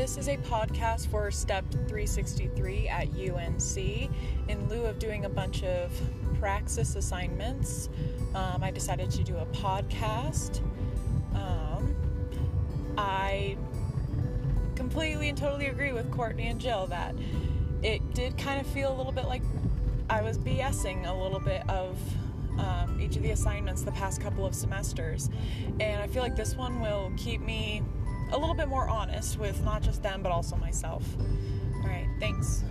This is a podcast for Step 363 at UNC. In lieu of doing a bunch of praxis assignments, um, I decided to do a podcast. Um, I completely and totally agree with Courtney and Jill that it did kind of feel a little bit like I was BSing a little bit of um, each of the assignments the past couple of semesters. And I feel like this one will keep me a little bit more honest with not just them, but also myself. All right, thanks.